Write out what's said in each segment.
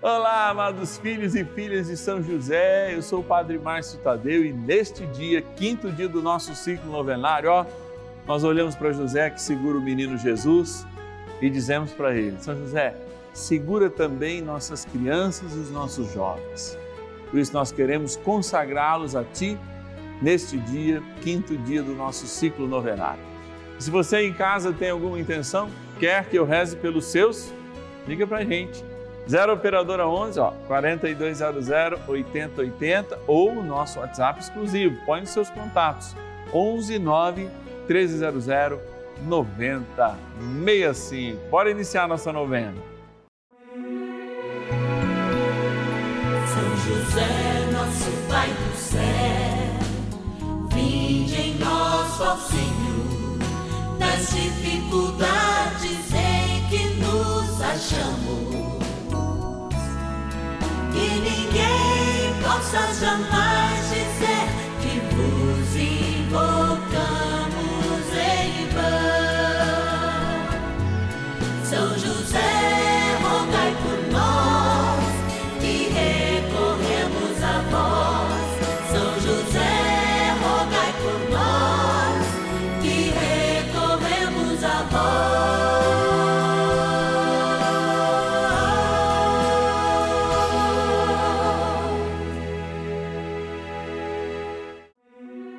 Olá, amados filhos e filhas de São José, eu sou o Padre Márcio Tadeu e neste dia, quinto dia do nosso ciclo novenário, ó, nós olhamos para José que segura o menino Jesus e dizemos para ele: São José, segura também nossas crianças e os nossos jovens. Por isso nós queremos consagrá-los a Ti neste dia, quinto dia do nosso ciclo novenário. Se você em casa tem alguma intenção, quer que eu reze pelos seus, liga para a gente 0 Operadora 11, ó, 4200 8080 ou o nosso WhatsApp exclusivo. Põe nos seus contatos. 11 9 1300 9065. Bora iniciar nossa novena. São José, nosso Pai do céu, vinde em nós, ó Senhor, nas dificuldades em que nos achamos que ninguém possa jamais dizer que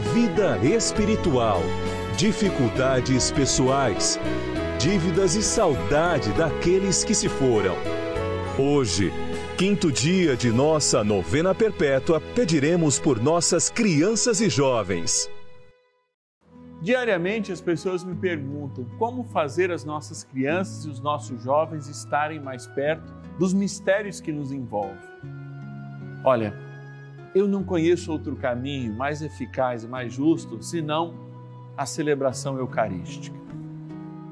vida espiritual, dificuldades pessoais, dívidas e saudade daqueles que se foram. Hoje, quinto dia de nossa novena perpétua, pediremos por nossas crianças e jovens. Diariamente as pessoas me perguntam como fazer as nossas crianças e os nossos jovens estarem mais perto dos mistérios que nos envolvem. Olha, eu não conheço outro caminho mais eficaz e mais justo senão a celebração eucarística.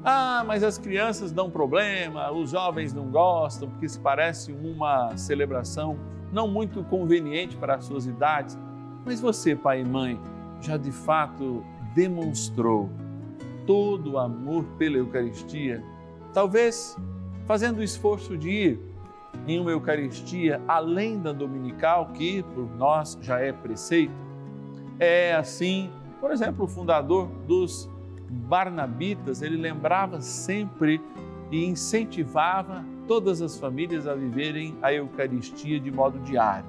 Ah, mas as crianças dão problema, os jovens não gostam, porque se parece uma celebração não muito conveniente para as suas idades. Mas você, pai e mãe, já de fato demonstrou todo o amor pela Eucaristia, talvez fazendo o esforço de ir em uma Eucaristia além da dominical, que por nós já é preceito. É assim, por exemplo, o fundador dos Barnabitas, ele lembrava sempre e incentivava todas as famílias a viverem a Eucaristia de modo diário.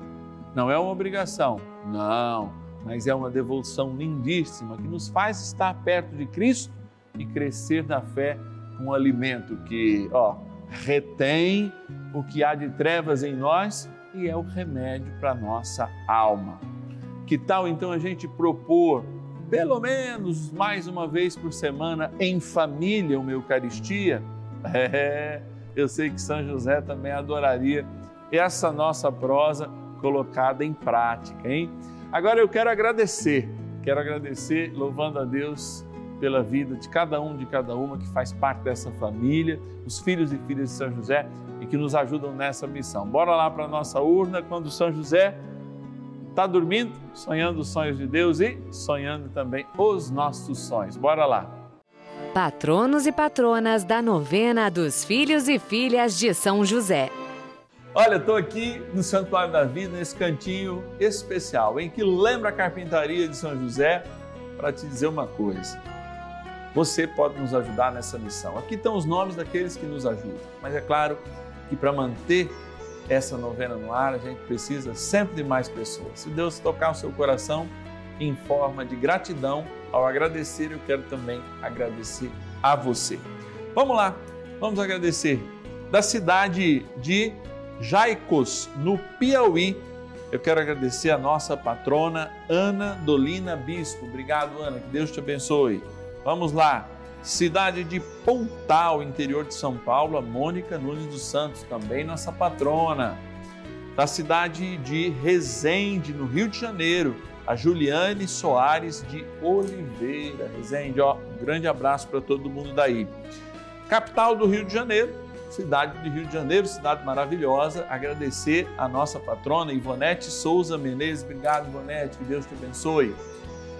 Não é uma obrigação, não, mas é uma devoção lindíssima que nos faz estar perto de Cristo e crescer na fé com um alimento que, ó, retém o que há de trevas em nós e é o remédio para nossa alma. Que tal então a gente propor, pelo menos mais uma vez por semana, em família, uma Eucaristia? É, eu sei que São José também adoraria essa nossa prosa colocada em prática, hein? Agora eu quero agradecer, quero agradecer, louvando a Deus pela vida de cada um, de cada uma que faz parte dessa família, os filhos e filhas de São José e que nos ajudam nessa missão. Bora lá para a nossa urna quando São José está dormindo, sonhando os sonhos de Deus e sonhando também os nossos sonhos. Bora lá. Patronos e patronas da novena dos filhos e filhas de São José. Olha, estou aqui no Santuário da Vida, nesse cantinho especial, em que lembra a carpintaria de São José, para te dizer uma coisa. Você pode nos ajudar nessa missão. Aqui estão os nomes daqueles que nos ajudam, mas é claro que para manter essa novena no ar, a gente precisa sempre de mais pessoas. Se Deus tocar o seu coração em forma de gratidão, ao agradecer, eu quero também agradecer a você. Vamos lá, vamos agradecer. Da cidade de Jaicos, no Piauí, eu quero agradecer a nossa patrona Ana Dolina Bispo. Obrigado, Ana, que Deus te abençoe. Vamos lá. Cidade de Pontal, interior de São Paulo, a Mônica Nunes dos Santos, também nossa patrona. da cidade de Resende, no Rio de Janeiro, a Juliane Soares de Oliveira. Resende, ó, um grande abraço para todo mundo daí. Capital do Rio de Janeiro, cidade do Rio de Janeiro, cidade maravilhosa. Agradecer a nossa patrona Ivonete Souza Menezes. Obrigado, Ivonete, que Deus te abençoe.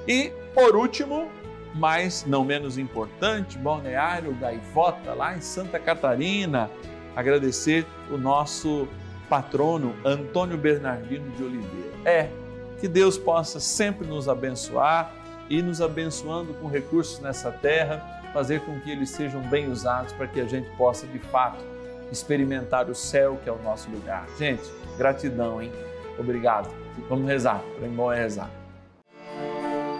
E, por último, mas não menos importante, Balneário Gaivota, lá em Santa Catarina. Agradecer o nosso patrono Antônio Bernardino de Oliveira. É, que Deus possa sempre nos abençoar e nos abençoando com recursos nessa terra, fazer com que eles sejam bem usados para que a gente possa de fato experimentar o céu que é o nosso lugar. Gente, gratidão, hein? Obrigado. Vamos rezar. Para bom é rezar.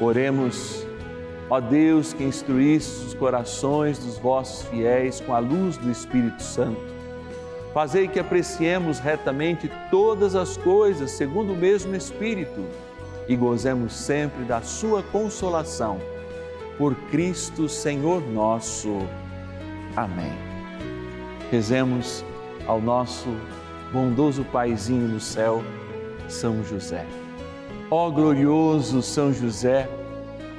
Oremos, ó Deus que instruísse os corações dos vossos fiéis com a luz do Espírito Santo Fazei que apreciemos retamente todas as coisas segundo o mesmo Espírito e gozemos sempre da Sua consolação. Por Cristo Senhor nosso. Amém. Rezemos ao nosso bondoso Paizinho no céu, São José. Ó glorioso São José,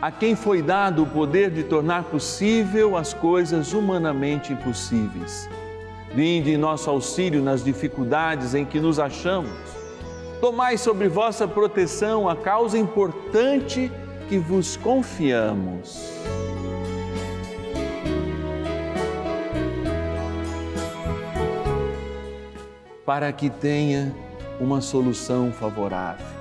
a quem foi dado o poder de tornar possível as coisas humanamente impossíveis Vinde em nosso auxílio nas dificuldades em que nos achamos. Tomai sobre vossa proteção a causa importante que vos confiamos. Para que tenha uma solução favorável.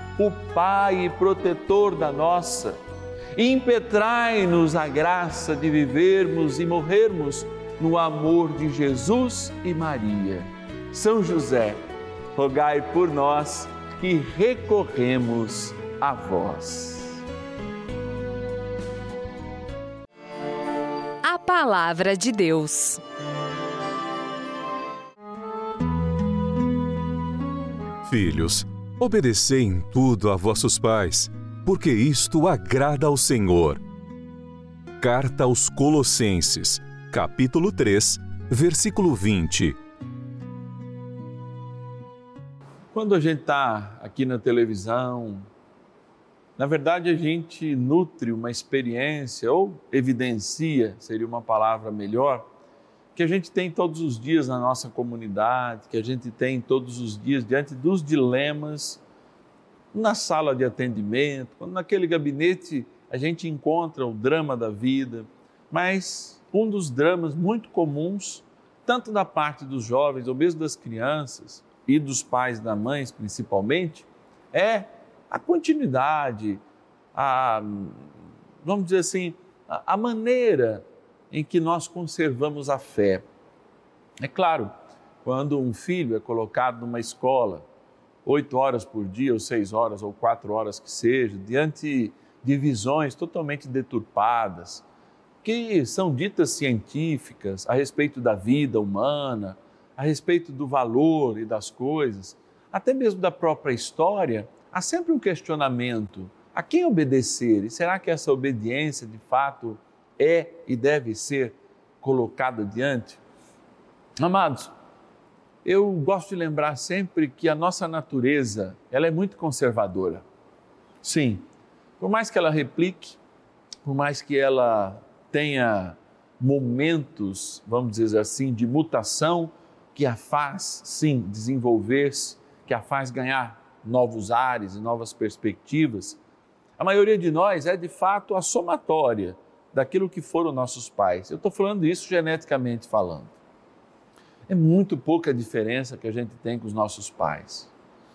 o Pai e protetor da nossa. Impetrai-nos a graça de vivermos e morrermos no amor de Jesus e Maria. São José, rogai por nós que recorremos a vós. A Palavra de Deus. Filhos, obedecei em tudo a vossos pais, porque isto agrada ao Senhor. Carta aos Colossenses capítulo 3, versículo 20. Quando a gente está aqui na televisão, na verdade a gente nutre uma experiência ou evidencia, seria uma palavra melhor, que a gente tem todos os dias na nossa comunidade, que a gente tem todos os dias diante dos dilemas na sala de atendimento, quando naquele gabinete a gente encontra o drama da vida, mas um dos dramas muito comuns, tanto da parte dos jovens ou mesmo das crianças e dos pais e das mães principalmente, é a continuidade, a, vamos dizer assim, a, a maneira em que nós conservamos a fé. É claro, quando um filho é colocado numa escola, oito horas por dia, ou seis horas, ou quatro horas que seja, diante de visões totalmente deturpadas, que são ditas científicas a respeito da vida humana, a respeito do valor e das coisas, até mesmo da própria história, há sempre um questionamento: a quem obedecer? E será que essa obediência de fato é e deve ser colocada diante? Amados, eu gosto de lembrar sempre que a nossa natureza, ela é muito conservadora. Sim, por mais que ela replique, por mais que ela tenha momentos, vamos dizer assim, de mutação que a faz, sim, desenvolver-se, que a faz ganhar novos ares e novas perspectivas, a maioria de nós é de fato a somatória daquilo que foram nossos pais. Eu estou falando isso geneticamente falando. É muito pouca diferença que a gente tem com os nossos pais.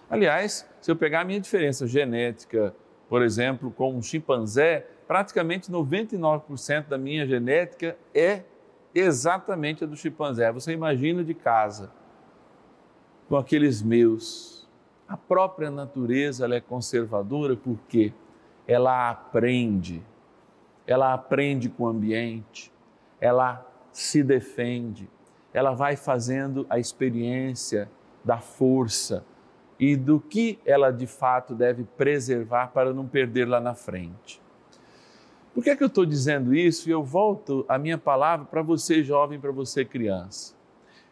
Aliás, se eu pegar a minha diferença genética, por exemplo, com um chimpanzé, praticamente 99% da minha genética é exatamente a do chimpanzé. Você imagina de casa, com aqueles meus. A própria natureza é conservadora porque ela aprende, ela aprende com o ambiente, ela se defende, ela vai fazendo a experiência da força e do que ela de fato deve preservar para não perder lá na frente. Por que, é que eu estou dizendo isso? E eu volto a minha palavra para você, jovem, para você, criança.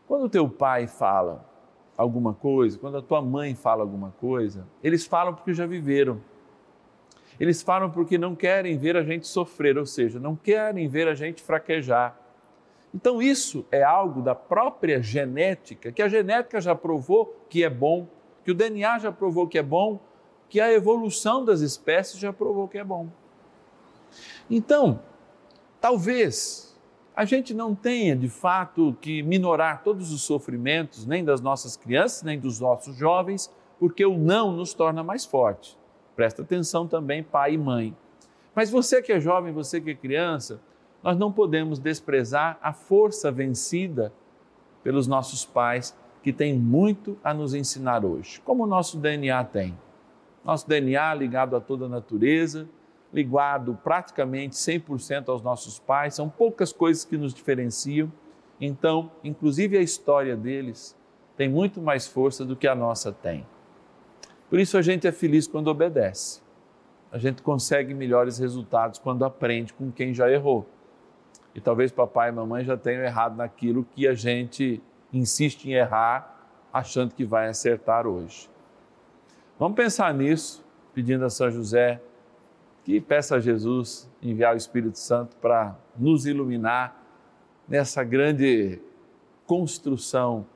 Quando o teu pai fala alguma coisa, quando a tua mãe fala alguma coisa, eles falam porque já viveram. Eles falam porque não querem ver a gente sofrer, ou seja, não querem ver a gente fraquejar. Então, isso é algo da própria genética, que a genética já provou que é bom, que o DNA já provou que é bom, que a evolução das espécies já provou que é bom. Então, talvez a gente não tenha de fato que minorar todos os sofrimentos, nem das nossas crianças, nem dos nossos jovens, porque o não nos torna mais fortes. Presta atenção também, pai e mãe. Mas você que é jovem, você que é criança, nós não podemos desprezar a força vencida pelos nossos pais, que têm muito a nos ensinar hoje, como o nosso DNA tem. Nosso DNA ligado a toda a natureza, ligado praticamente 100% aos nossos pais, são poucas coisas que nos diferenciam. Então, inclusive a história deles tem muito mais força do que a nossa tem. Por isso a gente é feliz quando obedece. A gente consegue melhores resultados quando aprende com quem já errou. E talvez papai e mamãe já tenham errado naquilo que a gente insiste em errar, achando que vai acertar hoje. Vamos pensar nisso, pedindo a São José que peça a Jesus enviar o Espírito Santo para nos iluminar nessa grande construção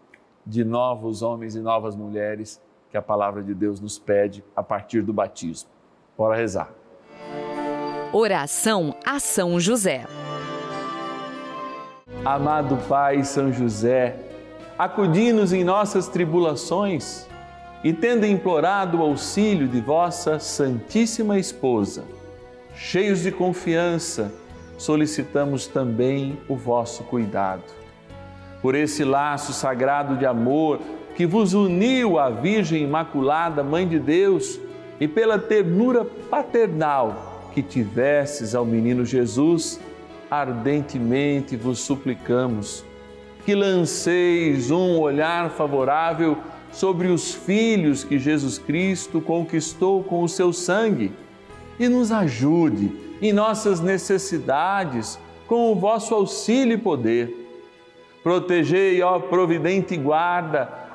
de novos homens e novas mulheres que a palavra de Deus nos pede a partir do batismo. Bora rezar. Oração a São José. Amado Pai São José, acudi-nos em nossas tribulações e, tendo implorado o auxílio de vossa Santíssima Esposa, cheios de confiança, solicitamos também o vosso cuidado. Por esse laço sagrado de amor que vos uniu à Virgem Imaculada, Mãe de Deus, e pela ternura paternal que tivesses ao menino Jesus, ardentemente vos suplicamos que lanceis um olhar favorável sobre os filhos que Jesus Cristo conquistou com o seu sangue e nos ajude em nossas necessidades com o vosso auxílio e poder. Protegei, ó providente guarda,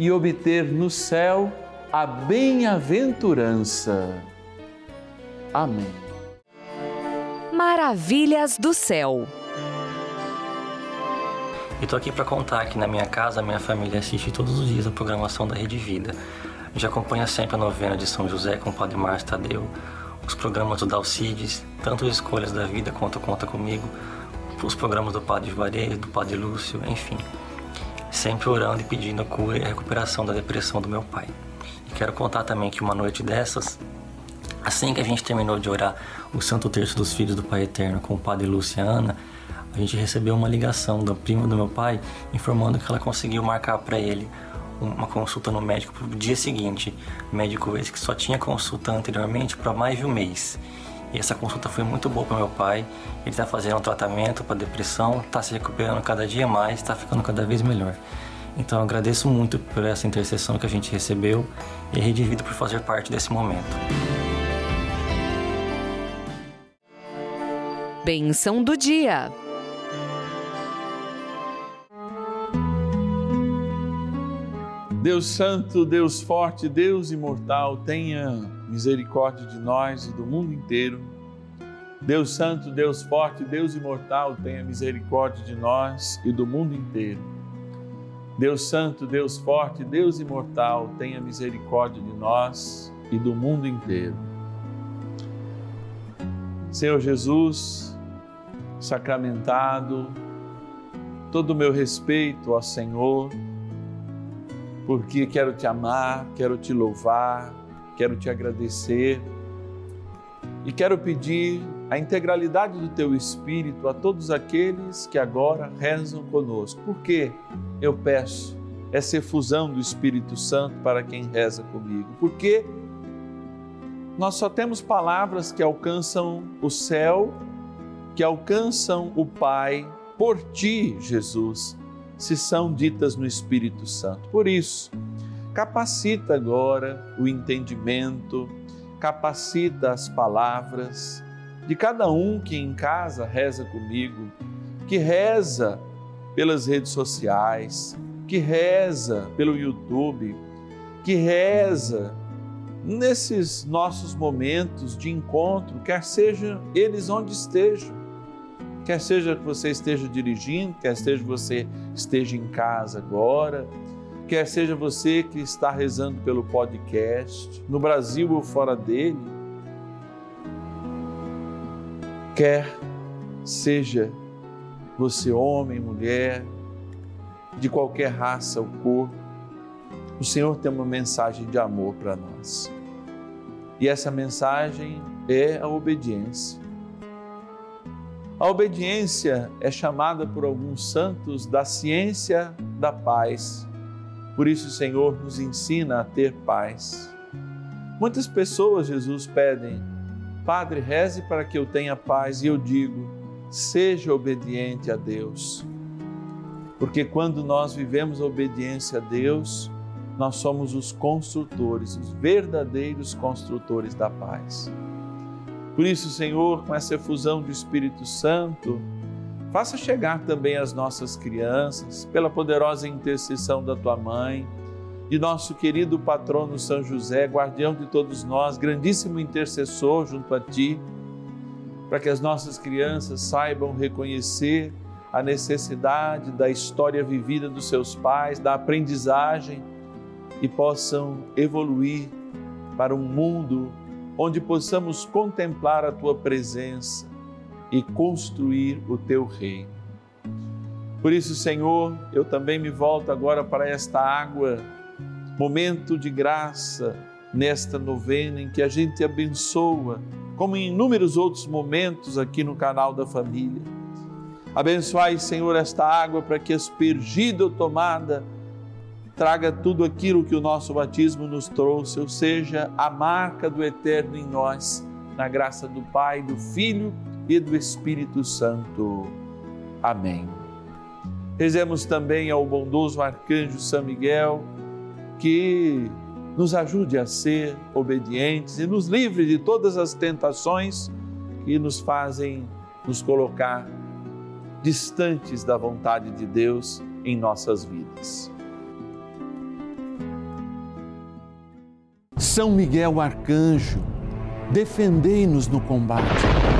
e obter no céu a bem-aventurança. Amém. Maravilhas do céu. E tô aqui para contar que na minha casa, a minha família assiste todos os dias a programação da Rede Vida. Já acompanha sempre a novena de São José com o Padre Márcio Tadeu, os programas do Dalcides, tanto as Escolhas da Vida quanto Conta Comigo, os programas do Padre Juarez, do Padre Lúcio, enfim. Sempre orando e pedindo a cura e a recuperação da depressão do meu pai. E quero contar também que uma noite dessas, Assim que a gente terminou de orar o Santo Terço dos Filhos do Pai Eterno com o Padre Luciana, a gente recebeu uma ligação da prima do meu pai informando que ela conseguiu marcar para ele uma consulta no médico para o dia seguinte. Médico esse que só tinha consulta anteriormente para mais de um mês. E essa consulta foi muito boa para meu pai. Ele está fazendo um tratamento para depressão, está se recuperando cada dia mais, está ficando cada vez melhor. Então eu agradeço muito por essa intercessão que a gente recebeu e a Rede Vida por fazer parte desse momento. Benção do dia. Deus Santo, Deus Forte, Deus Imortal, tenha misericórdia de nós e do mundo inteiro. Deus Santo, Deus Forte, Deus Imortal, tenha misericórdia de nós e do mundo inteiro. Deus Santo, Deus Forte, Deus Imortal, tenha misericórdia de nós e do mundo inteiro. Senhor Jesus, sacramentado, todo o meu respeito ao Senhor, porque quero te amar, quero te louvar, quero te agradecer e quero pedir a integralidade do teu Espírito a todos aqueles que agora rezam conosco. Porque eu peço essa efusão do Espírito Santo para quem reza comigo. Porque nós só temos palavras que alcançam o céu, que alcançam o Pai por ti, Jesus se são ditas no Espírito Santo. Por isso, capacita agora o entendimento, capacita as palavras de cada um que em casa reza comigo, que reza pelas redes sociais, que reza pelo YouTube, que reza nesses nossos momentos de encontro, quer sejam eles onde estejam. Quer seja que você esteja dirigindo, quer seja que você esteja em casa agora, quer seja você que está rezando pelo podcast, no Brasil ou fora dele, quer seja você homem, mulher, de qualquer raça ou cor, o Senhor tem uma mensagem de amor para nós. E essa mensagem é a obediência. A obediência é chamada por alguns santos da ciência da paz. Por isso o Senhor nos ensina a ter paz. Muitas pessoas, Jesus, pedem, Padre, reze para que eu tenha paz, e eu digo, seja obediente a Deus. Porque quando nós vivemos a obediência a Deus, nós somos os construtores, os verdadeiros construtores da paz. Por isso, Senhor, com essa efusão do Espírito Santo, faça chegar também às nossas crianças, pela poderosa intercessão da tua mãe, de nosso querido patrono São José, guardião de todos nós, grandíssimo intercessor junto a ti, para que as nossas crianças saibam reconhecer a necessidade da história vivida dos seus pais, da aprendizagem e possam evoluir para um mundo onde possamos contemplar a tua presença e construir o teu reino. Por isso, Senhor, eu também me volto agora para esta água, momento de graça nesta novena em que a gente abençoa, como em inúmeros outros momentos aqui no canal da família. Abençoai, Senhor, esta água para que aspergida ou tomada traga tudo aquilo que o nosso batismo nos trouxe, ou seja, a marca do eterno em nós, na graça do Pai, do Filho e do Espírito Santo. Amém. Rezemos também ao bondoso arcanjo São Miguel, que nos ajude a ser obedientes e nos livre de todas as tentações que nos fazem nos colocar distantes da vontade de Deus em nossas vidas. São Miguel Arcanjo, defendei-nos no combate.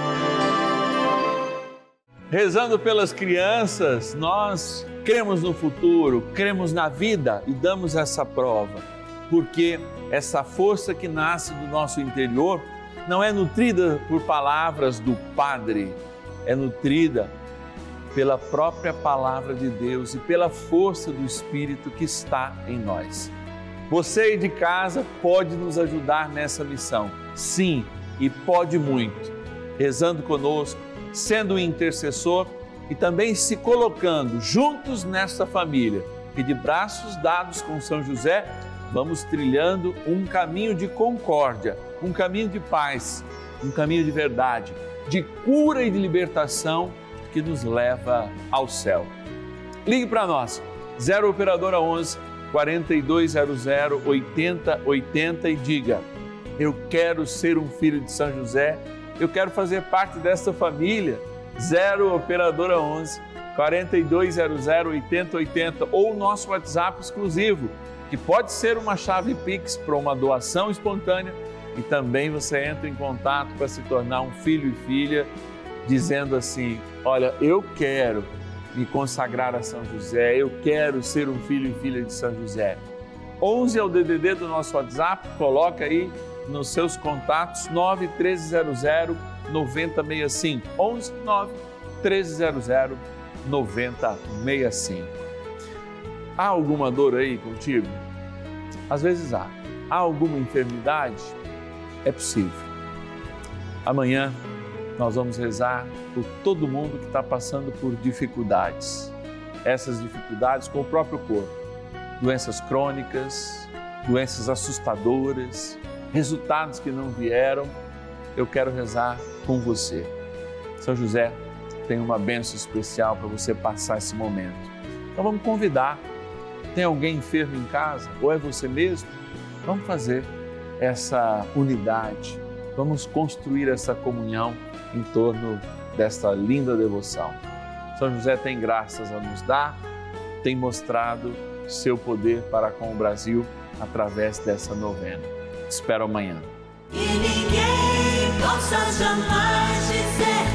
Rezando pelas crianças, nós cremos no futuro, cremos na vida e damos essa prova, porque essa força que nasce do nosso interior não é nutrida por palavras do Padre, é nutrida pela própria palavra de Deus e pela força do Espírito que está em nós. Você de casa pode nos ajudar nessa missão. Sim, e pode muito. Rezando conosco, sendo um intercessor e também se colocando juntos nesta família. E de braços dados com São José, vamos trilhando um caminho de concórdia, um caminho de paz, um caminho de verdade, de cura e de libertação que nos leva ao céu. Ligue para nós, 0 Operadora 11 4200 8080 e diga: Eu quero ser um filho de São José, eu quero fazer parte desta família. 0 Operadora 11 4200 8080 ou o nosso WhatsApp exclusivo, que pode ser uma chave Pix para uma doação espontânea e também você entra em contato para se tornar um filho e filha, dizendo assim: Olha, eu quero me consagrar a São José, eu quero ser um filho e filha de São José. 11 é o DDD do nosso WhatsApp, coloca aí nos seus contatos 91300 9065. 11 9 1300 9065. Há alguma dor aí contigo? Às vezes há. Há alguma enfermidade? É possível. Amanhã nós vamos rezar por todo mundo que está passando por dificuldades. Essas dificuldades com o próprio corpo. Doenças crônicas, doenças assustadoras, resultados que não vieram. Eu quero rezar com você. São José tem uma benção especial para você passar esse momento. Então vamos convidar. Tem alguém enfermo em casa? Ou é você mesmo? Vamos fazer essa unidade. Vamos construir essa comunhão em torno desta linda devoção. São José tem graças a nos dar, tem mostrado seu poder para com o Brasil através dessa novena. Espero amanhã. E ninguém possa jamais dizer.